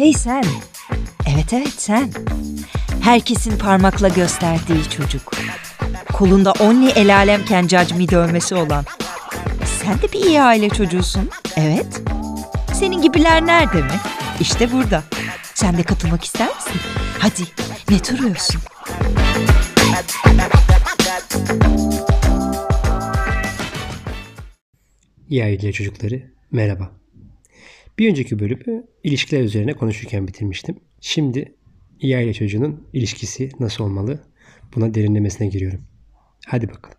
Hey sen. Evet evet sen. Herkesin parmakla gösterdiği çocuk. Kolunda only el alemken cacmi dövmesi olan. Sen de bir iyi aile çocuğusun. Evet. Senin gibiler nerede mi? İşte burada. Sen de katılmak ister misin? Hadi ne duruyorsun? İyi aile çocukları merhaba. Bir önceki bölümü ilişkiler üzerine konuşurken bitirmiştim. Şimdi iyi aile çocuğunun ilişkisi nasıl olmalı buna derinlemesine giriyorum. Hadi bakalım.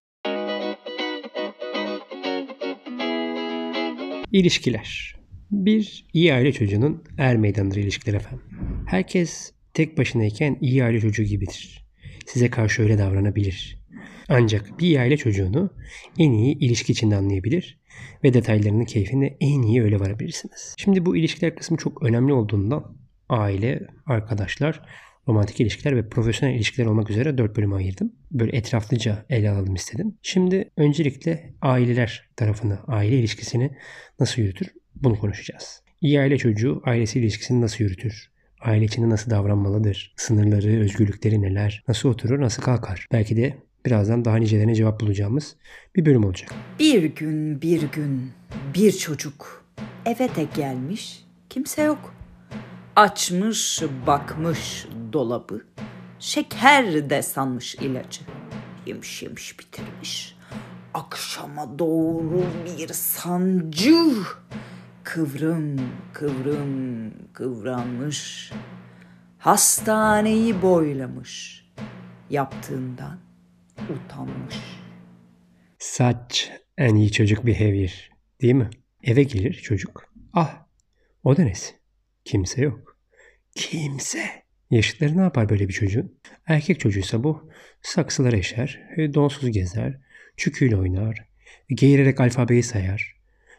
İlişkiler. Bir iyi aile çocuğunun er meydanıdır ilişkiler efendim. Herkes tek başınayken iyi aile çocuğu gibidir. Size karşı öyle davranabilir. Ancak bir iyi aile çocuğunu en iyi ilişki içinde anlayabilir ve detaylarının keyfine en iyi öyle varabilirsiniz. Şimdi bu ilişkiler kısmı çok önemli olduğundan aile, arkadaşlar, romantik ilişkiler ve profesyonel ilişkiler olmak üzere dört bölüm ayırdım. Böyle etraflıca ele alalım istedim. Şimdi öncelikle aileler tarafını, aile ilişkisini nasıl yürütür bunu konuşacağız. İyi aile çocuğu ailesi ilişkisini nasıl yürütür? Aile içinde nasıl davranmalıdır? Sınırları, özgürlükleri neler? Nasıl oturur, nasıl kalkar? Belki de birazdan daha nicelerine cevap bulacağımız bir bölüm olacak. Bir gün bir gün bir çocuk eve de gelmiş kimse yok. Açmış bakmış dolabı şeker de sanmış ilacı. Yemiş yemiş bitirmiş. Akşama doğru bir sancı kıvrım kıvrım kıvranmış. Hastaneyi boylamış. Yaptığından utanmış. Saç en iyi çocuk behavior değil mi? Eve gelir çocuk. Ah o da nesi? Kimse yok. Kimse. Yaşıtları ne yapar böyle bir çocuğun? Erkek çocuğuysa bu saksılar eşer, e, donsuz gezer, çüküyle oynar, geğirerek alfabeyi sayar,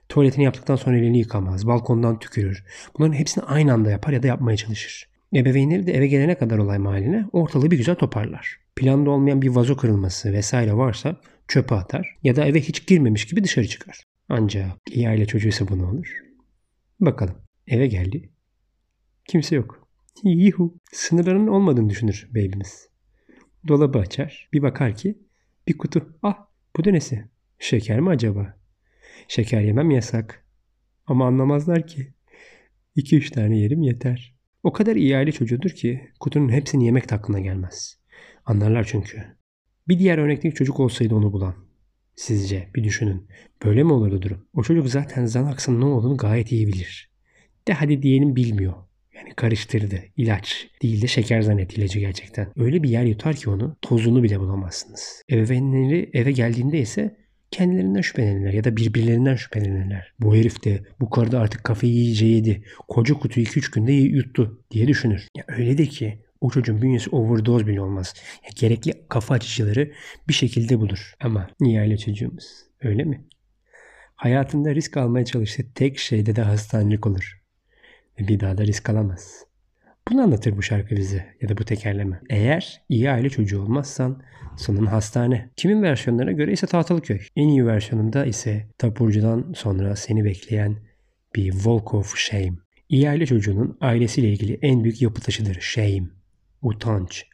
tuvaletini yaptıktan sonra elini yıkamaz, balkondan tükürür. Bunların hepsini aynı anda yapar ya da yapmaya çalışır. Ebeveynleri de eve gelene kadar olay mahalline ortalığı bir güzel toparlar. Planda olmayan bir vazo kırılması vesaire varsa çöpe atar ya da eve hiç girmemiş gibi dışarı çıkar. Ancak iyi aile çocuğuysa bu ne olur? Bakalım. Eve geldi. Kimse yok. Yuhu. Sınırların olmadığını düşünür beybimiz. Dolabı açar. Bir bakar ki bir kutu. Ah bu da nesi? Şeker mi acaba? Şeker yemem yasak. Ama anlamazlar ki. 2-3 tane yerim yeter. O kadar iyi aile çocuğudur ki kutunun hepsini yemek de aklına gelmez. Anlarlar çünkü. Bir diğer örnekteki çocuk olsaydı onu bulan. Sizce bir düşünün. Böyle mi olurdu durum? O çocuk zaten Xanax'ın ne olduğunu gayet iyi bilir. De hadi diyelim bilmiyor. Yani karıştırdı. İlaç değil de şeker zannetti ilacı gerçekten. Öyle bir yer yutar ki onu tozunu bile bulamazsınız. Ebeveynleri eve geldiğinde ise kendilerinden şüphelenirler ya da birbirlerinden şüphelenirler. Bu herif de bu karı da artık kafayı iyice yedi. Koca kutuyu 2-3 günde yuttu diye düşünür. Ya öyle de ki o çocuğun bünyesi overdose bile olmaz. Ya gerekli kafa açıcıları bir şekilde bulur. Ama niye aile çocuğumuz? Öyle mi? Hayatında risk almaya çalıştığı tek şeyde de hastanelik olur. Ve bir daha da risk alamaz. Bunu anlatır bu şarkı bize ya da bu tekerleme. Eğer iyi aile çocuğu olmazsan sonun hastane. Kimin versiyonlarına göre ise Tahtalıköy. En iyi versiyonunda ise Tapurcu'dan sonra seni bekleyen bir walk of shame. İyi aile çocuğunun ailesiyle ilgili en büyük yapı taşıdır shame. Utanç.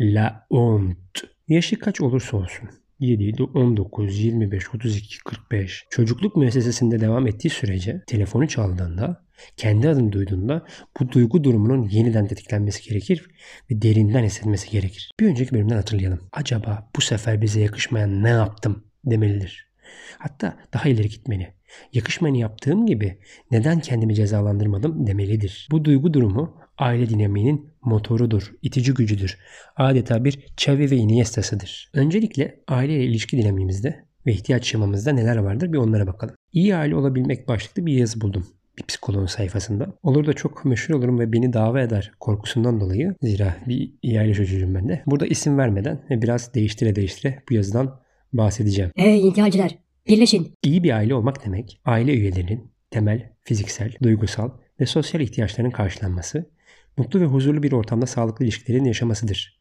La honte. Yaşı kaç olursa olsun. 7, 19, 25, 32, 45 çocukluk müessesesinde devam ettiği sürece telefonu çaldığında kendi adını duyduğunda bu duygu durumunun yeniden tetiklenmesi gerekir ve derinden hissetmesi gerekir. Bir önceki bölümden hatırlayalım. Acaba bu sefer bize yakışmayan ne yaptım demelidir. Hatta daha ileri gitmeli. Yakışmayanı yaptığım gibi neden kendimi cezalandırmadım demelidir. Bu duygu durumu aile dinamiğinin motorudur, itici gücüdür. Adeta bir Xavi ve Iniesta'sıdır. Öncelikle aile ile ilişki dinamiğimizde ve ihtiyaç şemamızda neler vardır bir onlara bakalım. İyi aile olabilmek başlıklı bir yazı buldum bir psikoloğun sayfasında. Olur da çok meşhur olurum ve beni dava eder korkusundan dolayı. Zira bir iyi aile çocuğuyum ben de. Burada isim vermeden ve biraz değiştire değiştire bu yazıdan bahsedeceğim. Ey intihalciler birleşin. İyi bir aile olmak demek aile üyelerinin temel fiziksel, duygusal ve sosyal ihtiyaçlarının karşılanması, mutlu ve huzurlu bir ortamda sağlıklı ilişkilerin yaşamasıdır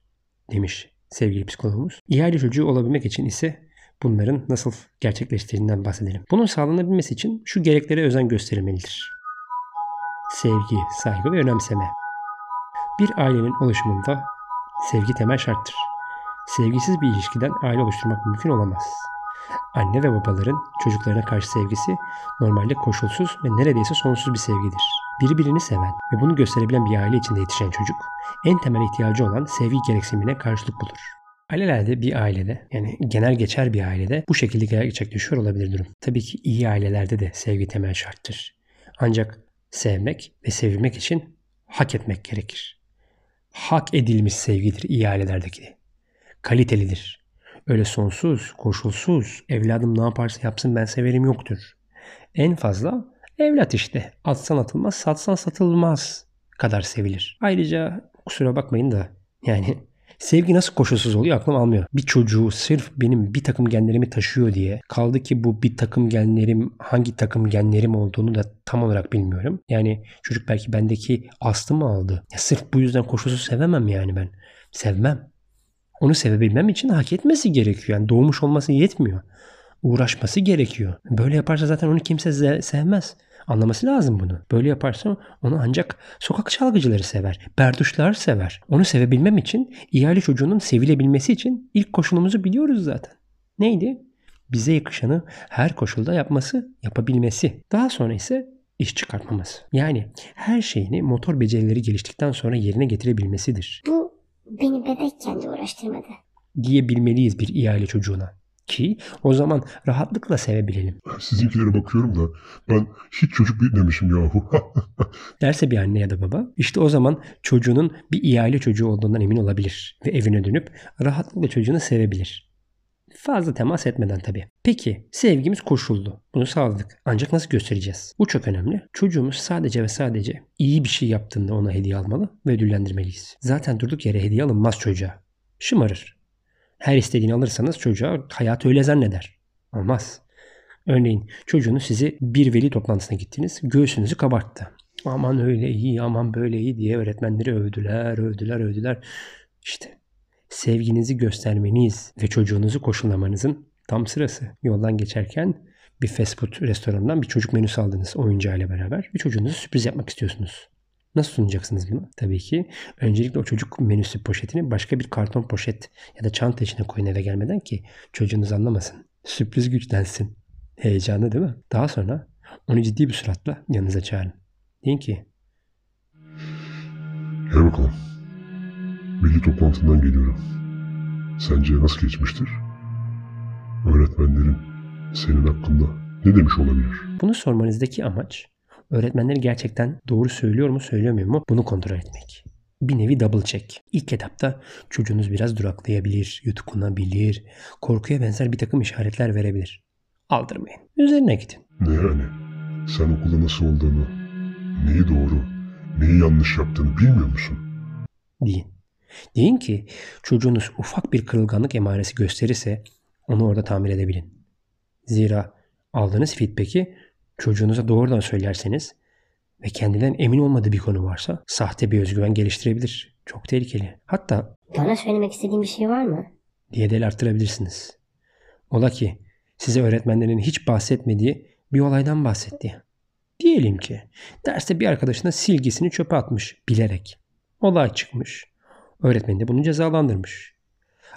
demiş sevgili psikologumuz. İyi aile çocuğu olabilmek için ise bunların nasıl gerçekleştiğinden bahsedelim. Bunun sağlanabilmesi için şu gereklere özen gösterilmelidir. sevgi, saygı ve önemseme. Bir ailenin oluşumunda sevgi temel şarttır. Sevgisiz bir ilişkiden aile oluşturmak mümkün olamaz. Anne ve babaların çocuklarına karşı sevgisi normalde koşulsuz ve neredeyse sonsuz bir sevgidir. Birbirini seven ve bunu gösterebilen bir aile içinde yetişen çocuk en temel ihtiyacı olan sevgi gereksinimine karşılık bulur. Alelade bir ailede yani genel geçer bir ailede bu şekilde gerçekleşiyor olabilir durum. Tabii ki iyi ailelerde de sevgi temel şarttır. Ancak sevmek ve sevilmek için hak etmek gerekir. Hak edilmiş sevgidir iyi ailelerdeki. Kalitelidir. Öyle sonsuz, koşulsuz, evladım ne yaparsa yapsın ben severim yoktur. En fazla evlat işte. Atsan atılmaz, satsan satılmaz kadar sevilir. Ayrıca kusura bakmayın da yani Sevgi nasıl koşulsuz oluyor aklım almıyor. Bir çocuğu sırf benim bir takım genlerimi taşıyor diye kaldı ki bu bir takım genlerim hangi takım genlerim olduğunu da tam olarak bilmiyorum. Yani çocuk belki bendeki aslı mı aldı? Ya sırf bu yüzden koşulsuz sevemem yani ben. Sevmem. Onu sevebilmem için hak etmesi gerekiyor. Yani doğmuş olması yetmiyor. Uğraşması gerekiyor. Böyle yaparsa zaten onu kimse sevmez. Anlaması lazım bunu. Böyle yaparsa onu ancak sokak çalgıcıları sever. Berduşlar sever. Onu sevebilmem için ihale çocuğunun sevilebilmesi için ilk koşulumuzu biliyoruz zaten. Neydi? Bize yakışanı her koşulda yapması, yapabilmesi. Daha sonra ise iş çıkartmaması. Yani her şeyini motor becerileri geliştikten sonra yerine getirebilmesidir. Bu beni bebekken de uğraştırmadı. Diyebilmeliyiz bir ihale çocuğuna ki o zaman rahatlıkla sevebilelim. Sizinkilere bakıyorum da ben hiç çocuk büyütmemişim yahu. Derse bir anne ya da baba işte o zaman çocuğunun bir ihale çocuğu olduğundan emin olabilir ve evine dönüp rahatlıkla çocuğunu sevebilir. Fazla temas etmeden tabii. Peki sevgimiz koşuldu. Bunu sağladık. Ancak nasıl göstereceğiz? Bu çok önemli. Çocuğumuz sadece ve sadece iyi bir şey yaptığında ona hediye almalı ve ödüllendirmeliyiz. Zaten durduk yere hediye alınmaz çocuğa. Şımarır. Her istediğini alırsanız çocuğa hayat öyle zanneder. Olmaz. Örneğin çocuğunuz sizi bir veli toplantısına gittiniz. Göğsünüzü kabarttı. Aman öyle iyi, aman böyle iyi diye öğretmenleri övdüler, övdüler, övdüler. İşte sevginizi göstermeniz ve çocuğunuzu koşullamanızın tam sırası. Yoldan geçerken bir fast food restoranından bir çocuk menüsü aldınız oyuncağıyla beraber. Bir çocuğunuza sürpriz yapmak istiyorsunuz. Nasıl sunacaksınız bunu? Tabii ki öncelikle o çocuk menüsü poşetini başka bir karton poşet ya da çanta içine koyun eve gelmeden ki çocuğunuz anlamasın. Sürpriz güçlensin. Heyecanlı değil mi? Daha sonra onu ciddi bir suratla yanınıza çağırın. Deyin ki Gel bakalım. Milli toplantından geliyorum. Sence nasıl geçmiştir? Öğretmenlerin senin hakkında ne demiş olabilir? Bunu sormanızdaki amaç öğretmenleri gerçekten doğru söylüyor mu söylemiyor mu bunu kontrol etmek. Bir nevi double check. İlk etapta çocuğunuz biraz duraklayabilir, yutkunabilir, korkuya benzer bir takım işaretler verebilir. Aldırmayın. Üzerine gidin. Ne yani? Sen okulda nasıl olduğunu, neyi doğru, neyi yanlış yaptığını bilmiyor musun? Deyin. Deyin ki çocuğunuz ufak bir kırılganlık emaresi gösterirse onu orada tamir edebilin. Zira aldığınız feedback'i çocuğunuza doğrudan söylerseniz ve kendinden emin olmadığı bir konu varsa sahte bir özgüven geliştirebilir. Çok tehlikeli. Hatta Bana söylemek istediğin bir şey var mı? diye de arttırabilirsiniz. Ola ki size öğretmenlerin hiç bahsetmediği bir olaydan bahsetti. Diyelim ki derste bir arkadaşına silgisini çöpe atmış bilerek. Olay çıkmış. Öğretmen de bunu cezalandırmış.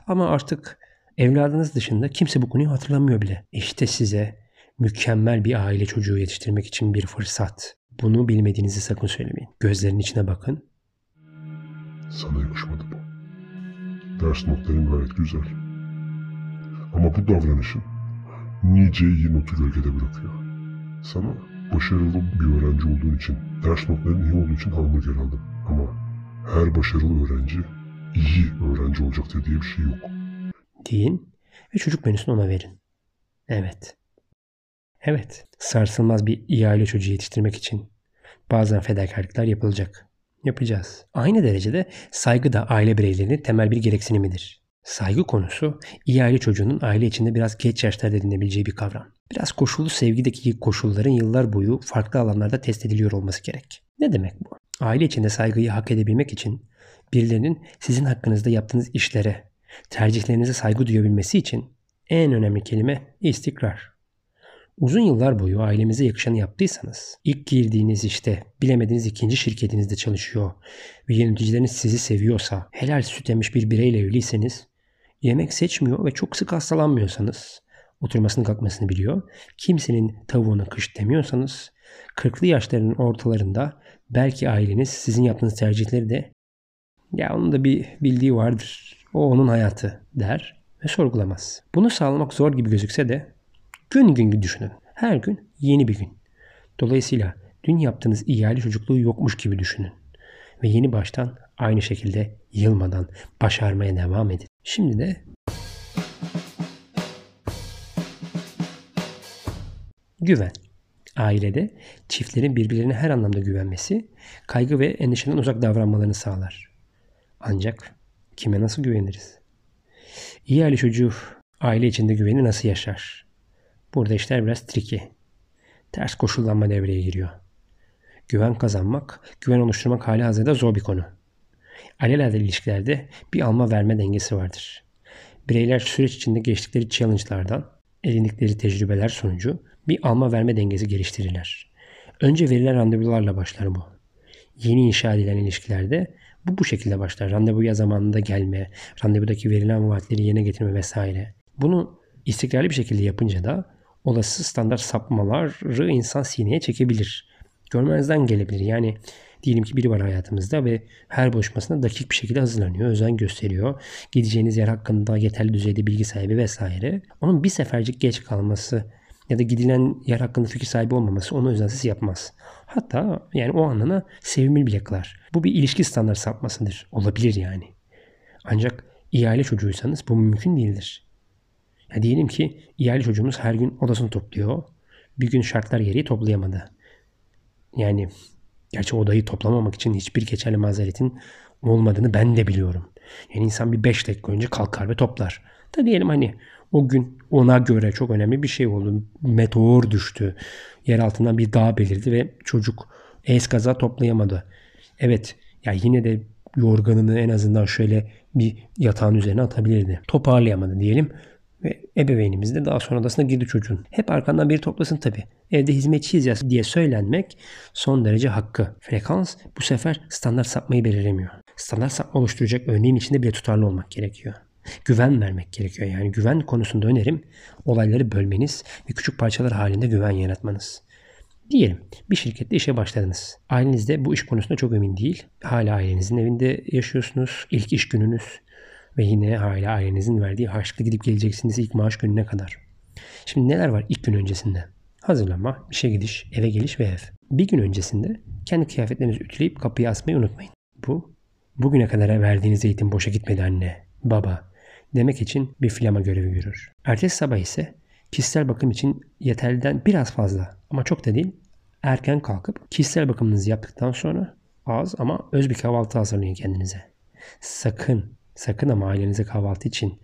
Ama artık evladınız dışında kimse bu konuyu hatırlamıyor bile. İşte size mükemmel bir aile çocuğu yetiştirmek için bir fırsat. Bunu bilmediğinizi sakın söylemeyin. Gözlerinin içine bakın. Sana yakışmadı bu. Ders notların gayet güzel. Ama bu davranışın nice iyi notu gölgede bırakıyor. Sana başarılı bir öğrenci olduğun için, ders notların iyi olduğu için hamburger aldım. Ama her başarılı öğrenci iyi öğrenci olacaktır diye bir şey yok. Deyin ve çocuk menüsünü ona verin. Evet. Evet, sarsılmaz bir ihale çocuğu yetiştirmek için bazen fedakarlıklar yapılacak. Yapacağız. Aynı derecede saygı da aile bireylerinin temel bir gereksinimidir. Saygı konusu iyi aile çocuğunun aile içinde biraz geç yaşlarda edinebileceği bir kavram. Biraz koşullu sevgideki koşulların yıllar boyu farklı alanlarda test ediliyor olması gerek. Ne demek bu? Aile içinde saygıyı hak edebilmek için birilerinin sizin hakkınızda yaptığınız işlere, tercihlerinize saygı duyabilmesi için en önemli kelime istikrar. Uzun yıllar boyu ailemize yakışanı yaptıysanız, ilk girdiğiniz işte bilemediğiniz ikinci şirketinizde çalışıyor ve yöneticileriniz sizi seviyorsa, helal süt emmiş bir bireyle evliyseniz, yemek seçmiyor ve çok sık hastalanmıyorsanız, oturmasını kalkmasını biliyor, kimsenin tavuğuna kış demiyorsanız, 40'lı yaşlarının ortalarında belki aileniz sizin yaptığınız tercihleri de ya onun da bir bildiği vardır. O onun hayatı der ve sorgulamaz. Bunu sağlamak zor gibi gözükse de gün gün düşünün. Her gün yeni bir gün. Dolayısıyla dün yaptığınız ihale çocukluğu yokmuş gibi düşünün. Ve yeni baştan aynı şekilde yılmadan başarmaya devam edin. Şimdi de güven. Ailede çiftlerin birbirlerine her anlamda güvenmesi, kaygı ve endişeden uzak davranmalarını sağlar. Ancak kime nasıl güveniriz? İyi aile çocuğu aile içinde güveni nasıl yaşar? Burada işler biraz tricky. Ters koşullanma devreye giriyor. Güven kazanmak, güven oluşturmak hali hazırda zor bir konu. Alelade ilişkilerde bir alma verme dengesi vardır. Bireyler süreç içinde geçtikleri challenge'lardan, edindikleri tecrübeler sonucu bir alma verme dengesi geliştirirler. Önce verilen randevularla başlar bu. Yeni inşa edilen ilişkilerde bu bu şekilde başlar. Randevuya zamanında gelme, randevudaki verilen vaatleri yerine getirme vesaire. Bunu istikrarlı bir şekilde yapınca da olası standart sapmaları insan sineye çekebilir. Görmezden gelebilir. Yani diyelim ki biri var hayatımızda ve her buluşmasına dakik bir şekilde hazırlanıyor, özen gösteriyor. Gideceğiniz yer hakkında yeterli düzeyde bilgi sahibi vesaire. Onun bir sefercik geç kalması ya da gidilen yer hakkında fikir sahibi olmaması onu özensiz yapmaz. Hatta yani o anına sevimli bile kılar. Bu bir ilişki standart sapmasıdır. Olabilir yani. Ancak ihale çocuğuysanız bu mümkün değildir. Ya diyelim ki ihale çocuğumuz her gün odasını topluyor. Bir gün şartlar gereği toplayamadı. Yani gerçi odayı toplamamak için hiçbir geçerli mazeretin olmadığını ben de biliyorum. Yani insan bir 5 dakika önce kalkar ve toplar. Da diyelim hani o gün ona göre çok önemli bir şey oldu. Meteor düştü. Yer altından bir dağ belirdi ve çocuk es kaza toplayamadı. Evet ya yine de yorganını en azından şöyle bir yatağın üzerine atabilirdi. Toparlayamadı diyelim. Ve ebeveynimiz de daha sonra odasına girdi çocuğun. Hep arkandan biri toplasın tabi. Evde hizmetçiyiz ya diye söylenmek son derece hakkı. Frekans bu sefer standart sapmayı belirlemiyor. Standart sapma oluşturacak örneğin içinde bile tutarlı olmak gerekiyor güven vermek gerekiyor. Yani güven konusunda önerim olayları bölmeniz ve küçük parçalar halinde güven yaratmanız. Diyelim bir şirkette işe başladınız. Ailenizde bu iş konusunda çok emin değil. Hala ailenizin evinde yaşıyorsunuz. İlk iş gününüz ve yine hala ailenizin verdiği harçlıkla gidip geleceksiniz ilk maaş gününe kadar. Şimdi neler var ilk gün öncesinde? Hazırlama, işe gidiş, eve geliş ve ev. Bir gün öncesinde kendi kıyafetlerinizi ütüleyip kapıya asmayı unutmayın. Bu bugüne kadar verdiğiniz eğitim boşa gitmedi anne, baba, demek için bir flama görevi görür. Ertesi sabah ise kişisel bakım için yeterliden biraz fazla ama çok da değil erken kalkıp kişisel bakımınızı yaptıktan sonra az ama öz bir kahvaltı hazırlayın kendinize. Sakın, sakın ama ailenize kahvaltı için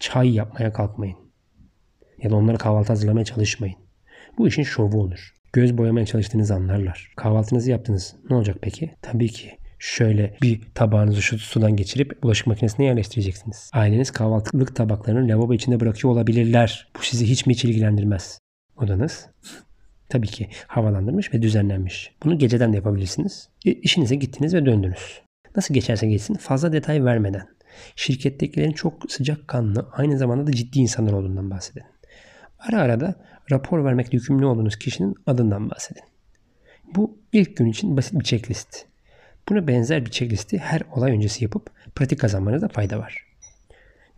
çay yapmaya kalkmayın. Ya da onlara kahvaltı hazırlamaya çalışmayın. Bu işin şovu olur. Göz boyamaya çalıştığınızı anlarlar. Kahvaltınızı yaptınız. Ne olacak peki? Tabii ki şöyle bir tabağınızı şu sudan geçirip bulaşık makinesine yerleştireceksiniz. Aileniz kahvaltılık tabaklarını lavabo içinde bırakıyor olabilirler. Bu sizi hiç mi hiç ilgilendirmez. Odanız tabii ki havalandırmış ve düzenlenmiş. Bunu geceden de yapabilirsiniz. E, işinize gittiniz ve döndünüz. Nasıl geçerse geçsin fazla detay vermeden. Şirkettekilerin çok sıcakkanlı, aynı zamanda da ciddi insanlar olduğundan bahsedin. Ara ara da rapor vermekle yükümlü olduğunuz kişinin adından bahsedin. Bu ilk gün için basit bir checklist. Buna benzer bir checklisti her olay öncesi yapıp pratik kazanmanızda fayda var.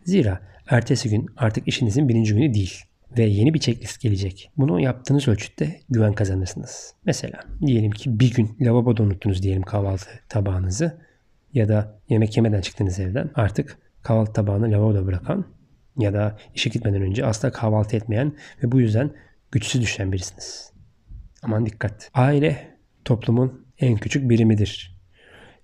Zira ertesi gün artık işinizin birinci günü değil ve yeni bir checklist gelecek. Bunu yaptığınız ölçütte güven kazanırsınız. Mesela diyelim ki bir gün lavaboda unuttunuz diyelim kahvaltı tabağınızı ya da yemek yemeden çıktınız evden. Artık kahvaltı tabağını lavaboda bırakan ya da işe gitmeden önce asla kahvaltı etmeyen ve bu yüzden güçsüz düşen birisiniz. Aman dikkat. Aile toplumun en küçük birimidir.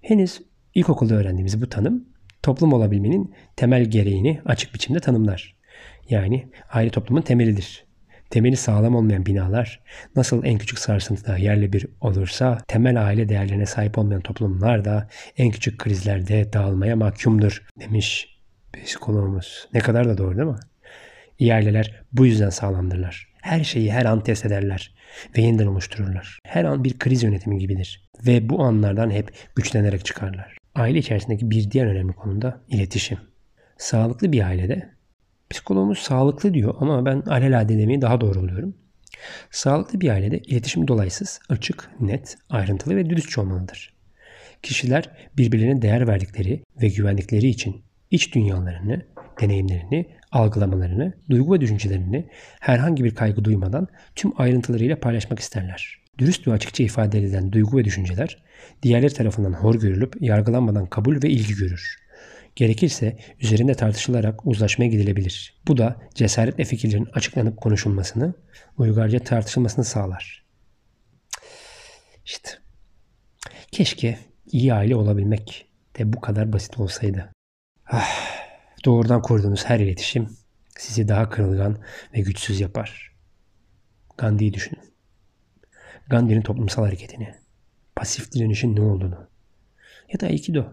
Henüz ilkokulda öğrendiğimiz bu tanım toplum olabilmenin temel gereğini açık biçimde tanımlar. Yani aile toplumun temelidir. Temeli sağlam olmayan binalar nasıl en küçük sarsıntıda yerle bir olursa temel aile değerlerine sahip olmayan toplumlar da en küçük krizlerde dağılmaya mahkumdur demiş psikologumuz. Ne kadar da doğru değil mi? İyi aileler bu yüzden sağlamdırlar. Her şeyi her an test ederler ve yeniden oluştururlar. Her an bir kriz yönetimi gibidir ve bu anlardan hep güçlenerek çıkarlar. Aile içerisindeki bir diğer önemli konu da iletişim. Sağlıklı bir ailede psikologumuz sağlıklı diyor ama ben alelade demeyi daha doğru buluyorum. Sağlıklı bir ailede iletişim dolaysız, açık, net, ayrıntılı ve dürüstçe olmalıdır. Kişiler birbirlerine değer verdikleri ve güvendikleri için iç dünyalarını, deneyimlerini, algılamalarını, duygu ve düşüncelerini herhangi bir kaygı duymadan tüm ayrıntılarıyla paylaşmak isterler. Dürüst ve açıkça ifade edilen duygu ve düşünceler diğerleri tarafından hor görülüp yargılanmadan kabul ve ilgi görür. Gerekirse üzerinde tartışılarak uzlaşmaya gidilebilir. Bu da cesaretle fikirlerin açıklanıp konuşulmasını, uygarca tartışılmasını sağlar. İşte keşke iyi aile olabilmek de bu kadar basit olsaydı. Ah, doğrudan kurduğunuz her iletişim sizi daha kırılgan ve güçsüz yapar. Gandhi'yi düşünün. Gandhi'nin toplumsal hareketini, pasif direnişin ne olduğunu ya da Aikido.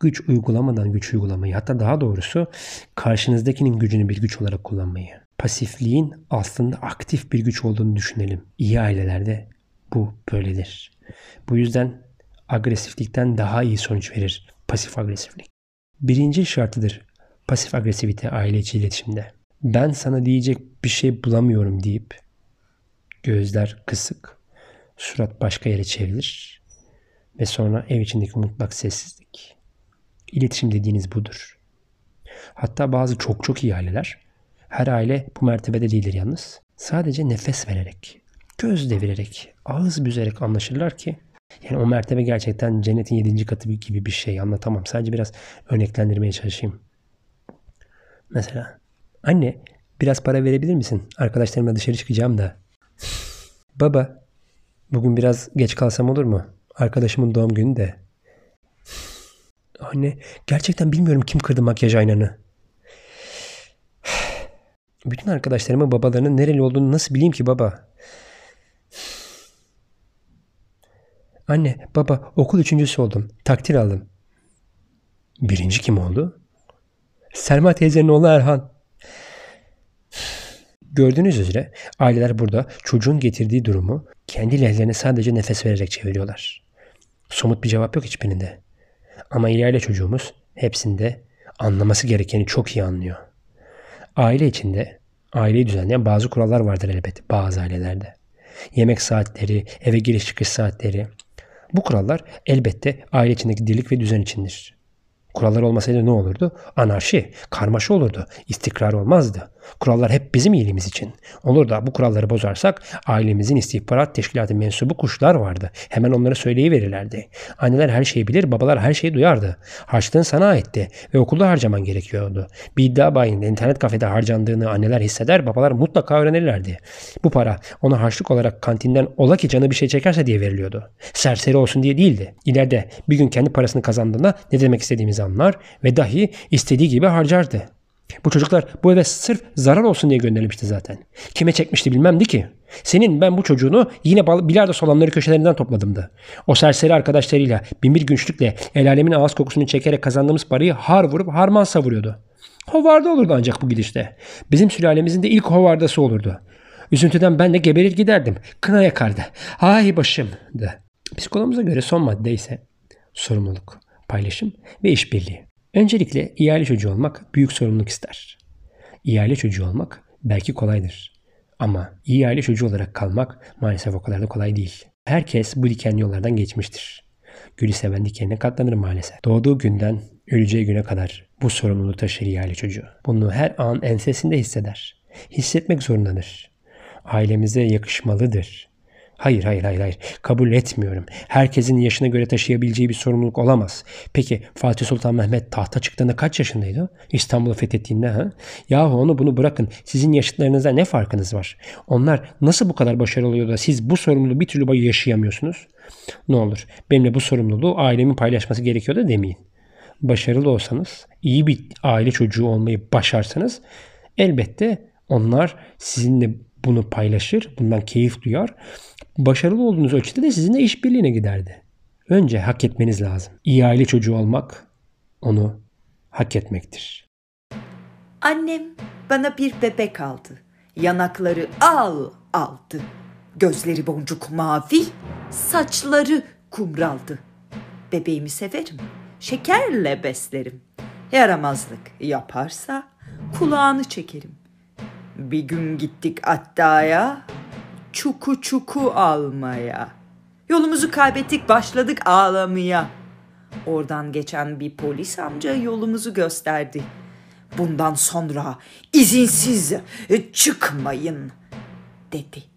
Güç uygulamadan güç uygulamayı hatta daha doğrusu karşınızdakinin gücünü bir güç olarak kullanmayı. Pasifliğin aslında aktif bir güç olduğunu düşünelim. İyi ailelerde bu böyledir. Bu yüzden agresiflikten daha iyi sonuç verir pasif agresiflik. Birinci şartıdır pasif agresivite aile içi iletişimde. Ben sana diyecek bir şey bulamıyorum deyip gözler kısık, surat başka yere çevrilir ve sonra ev içindeki mutlak sessizlik. İletişim dediğiniz budur. Hatta bazı çok çok iyi aileler, her aile bu mertebede değildir yalnız. Sadece nefes vererek, göz devirerek, ağız büzerek anlaşırlar ki yani o mertebe gerçekten cennetin yedinci katı gibi bir şey anlatamam. Sadece biraz örneklendirmeye çalışayım. Mesela anne biraz para verebilir misin? Arkadaşlarımla dışarı çıkacağım da. Baba bugün biraz geç kalsam olur mu? Arkadaşımın doğum günü de. Anne gerçekten bilmiyorum kim kırdı makyaj aynanı. Bütün arkadaşlarımın babalarının nereli olduğunu nasıl bileyim ki baba? Anne, baba okul üçüncüsü oldum. Takdir aldım. Birinci kim oldu? Selma teyzenin oğlu Erhan. Gördüğünüz üzere aileler burada çocuğun getirdiği durumu kendi lehlerine sadece nefes vererek çeviriyorlar. Somut bir cevap yok hiçbirinde. Ama ileride çocuğumuz hepsinde anlaması gerekeni çok iyi anlıyor. Aile içinde aileyi düzenleyen bazı kurallar vardır elbette bazı ailelerde. Yemek saatleri, eve giriş çıkış saatleri, bu kurallar elbette aile içindeki dirlik ve düzen içindir. Kurallar olmasaydı ne olurdu? Anarşi, karmaşa olurdu. İstikrar olmazdı. Kurallar hep bizim iyiliğimiz için. Olur da bu kuralları bozarsak ailemizin istihbarat teşkilatı mensubu kuşlar vardı. Hemen onlara söyleyiverirlerdi. Anneler her şeyi bilir, babalar her şeyi duyardı. Harçlığın sana aitti ve okulda harcaman gerekiyordu. Bir iddia bayinde internet kafede harcandığını anneler hisseder, babalar mutlaka öğrenirlerdi. Bu para ona harçlık olarak kantinden ola ki canı bir şey çekerse diye veriliyordu. Serseri olsun diye değildi. İleride bir gün kendi parasını kazandığında ne demek istediğimizi anlar ve dahi istediği gibi harcardı. Bu çocuklar bu eve sırf zarar olsun diye gönderilmişti zaten. Kime çekmişti bilmemdi ki. Senin ben bu çocuğunu yine bilardo salonları köşelerinden topladımdı. O serseri arkadaşlarıyla binbir günçlükle el alemin ağız kokusunu çekerek kazandığımız parayı har vurup harman savuruyordu. Hovarda olurdu ancak bu gidişte. Bizim sülalemizin de ilk hovardası olurdu. Üzüntüden ben de geberir giderdim. Kına yakardı. Hay başım de. Psikologumuza göre son madde ise sorumluluk, paylaşım ve işbirliği. Öncelikle iyi aile çocuğu olmak büyük sorumluluk ister. İyi aile çocuğu olmak belki kolaydır. Ama iyi aile çocuğu olarak kalmak maalesef o kadar da kolay değil. Herkes bu dikenli yollardan geçmiştir. Gülü seven dikenine katlanır maalesef. Doğduğu günden öleceği güne kadar bu sorumluluğu taşır iyi aile çocuğu. Bunu her an ensesinde hisseder. Hissetmek zorundadır. Ailemize yakışmalıdır. Hayır, hayır, hayır, hayır. Kabul etmiyorum. Herkesin yaşına göre taşıyabileceği bir sorumluluk olamaz. Peki Fatih Sultan Mehmet tahta çıktığında kaç yaşındaydı? İstanbul'u fethettiğinde ha? Yahu onu bunu bırakın. Sizin yaşıtlarınızda ne farkınız var? Onlar nasıl bu kadar başarılı oluyor da siz bu sorumluluğu bir türlü yaşayamıyorsunuz? Ne olur benimle bu sorumluluğu ailemin paylaşması gerekiyor da demeyin. Başarılı olsanız, iyi bir aile çocuğu olmayı başarsanız elbette onlar sizinle bunu paylaşır, bundan keyif duyar başarılı olduğunuz ölçüde de sizinle işbirliğine giderdi. Önce hak etmeniz lazım. İyi aile çocuğu olmak onu hak etmektir. Annem bana bir bebek aldı. Yanakları al aldı. Gözleri boncuk mavi, saçları kumraldı. Bebeğimi severim, şekerle beslerim. Yaramazlık yaparsa kulağını çekerim. Bir gün gittik Atta'ya, çuku çuku almaya. Yolumuzu kaybettik başladık ağlamaya. Oradan geçen bir polis amca yolumuzu gösterdi. Bundan sonra izinsiz çıkmayın dedi.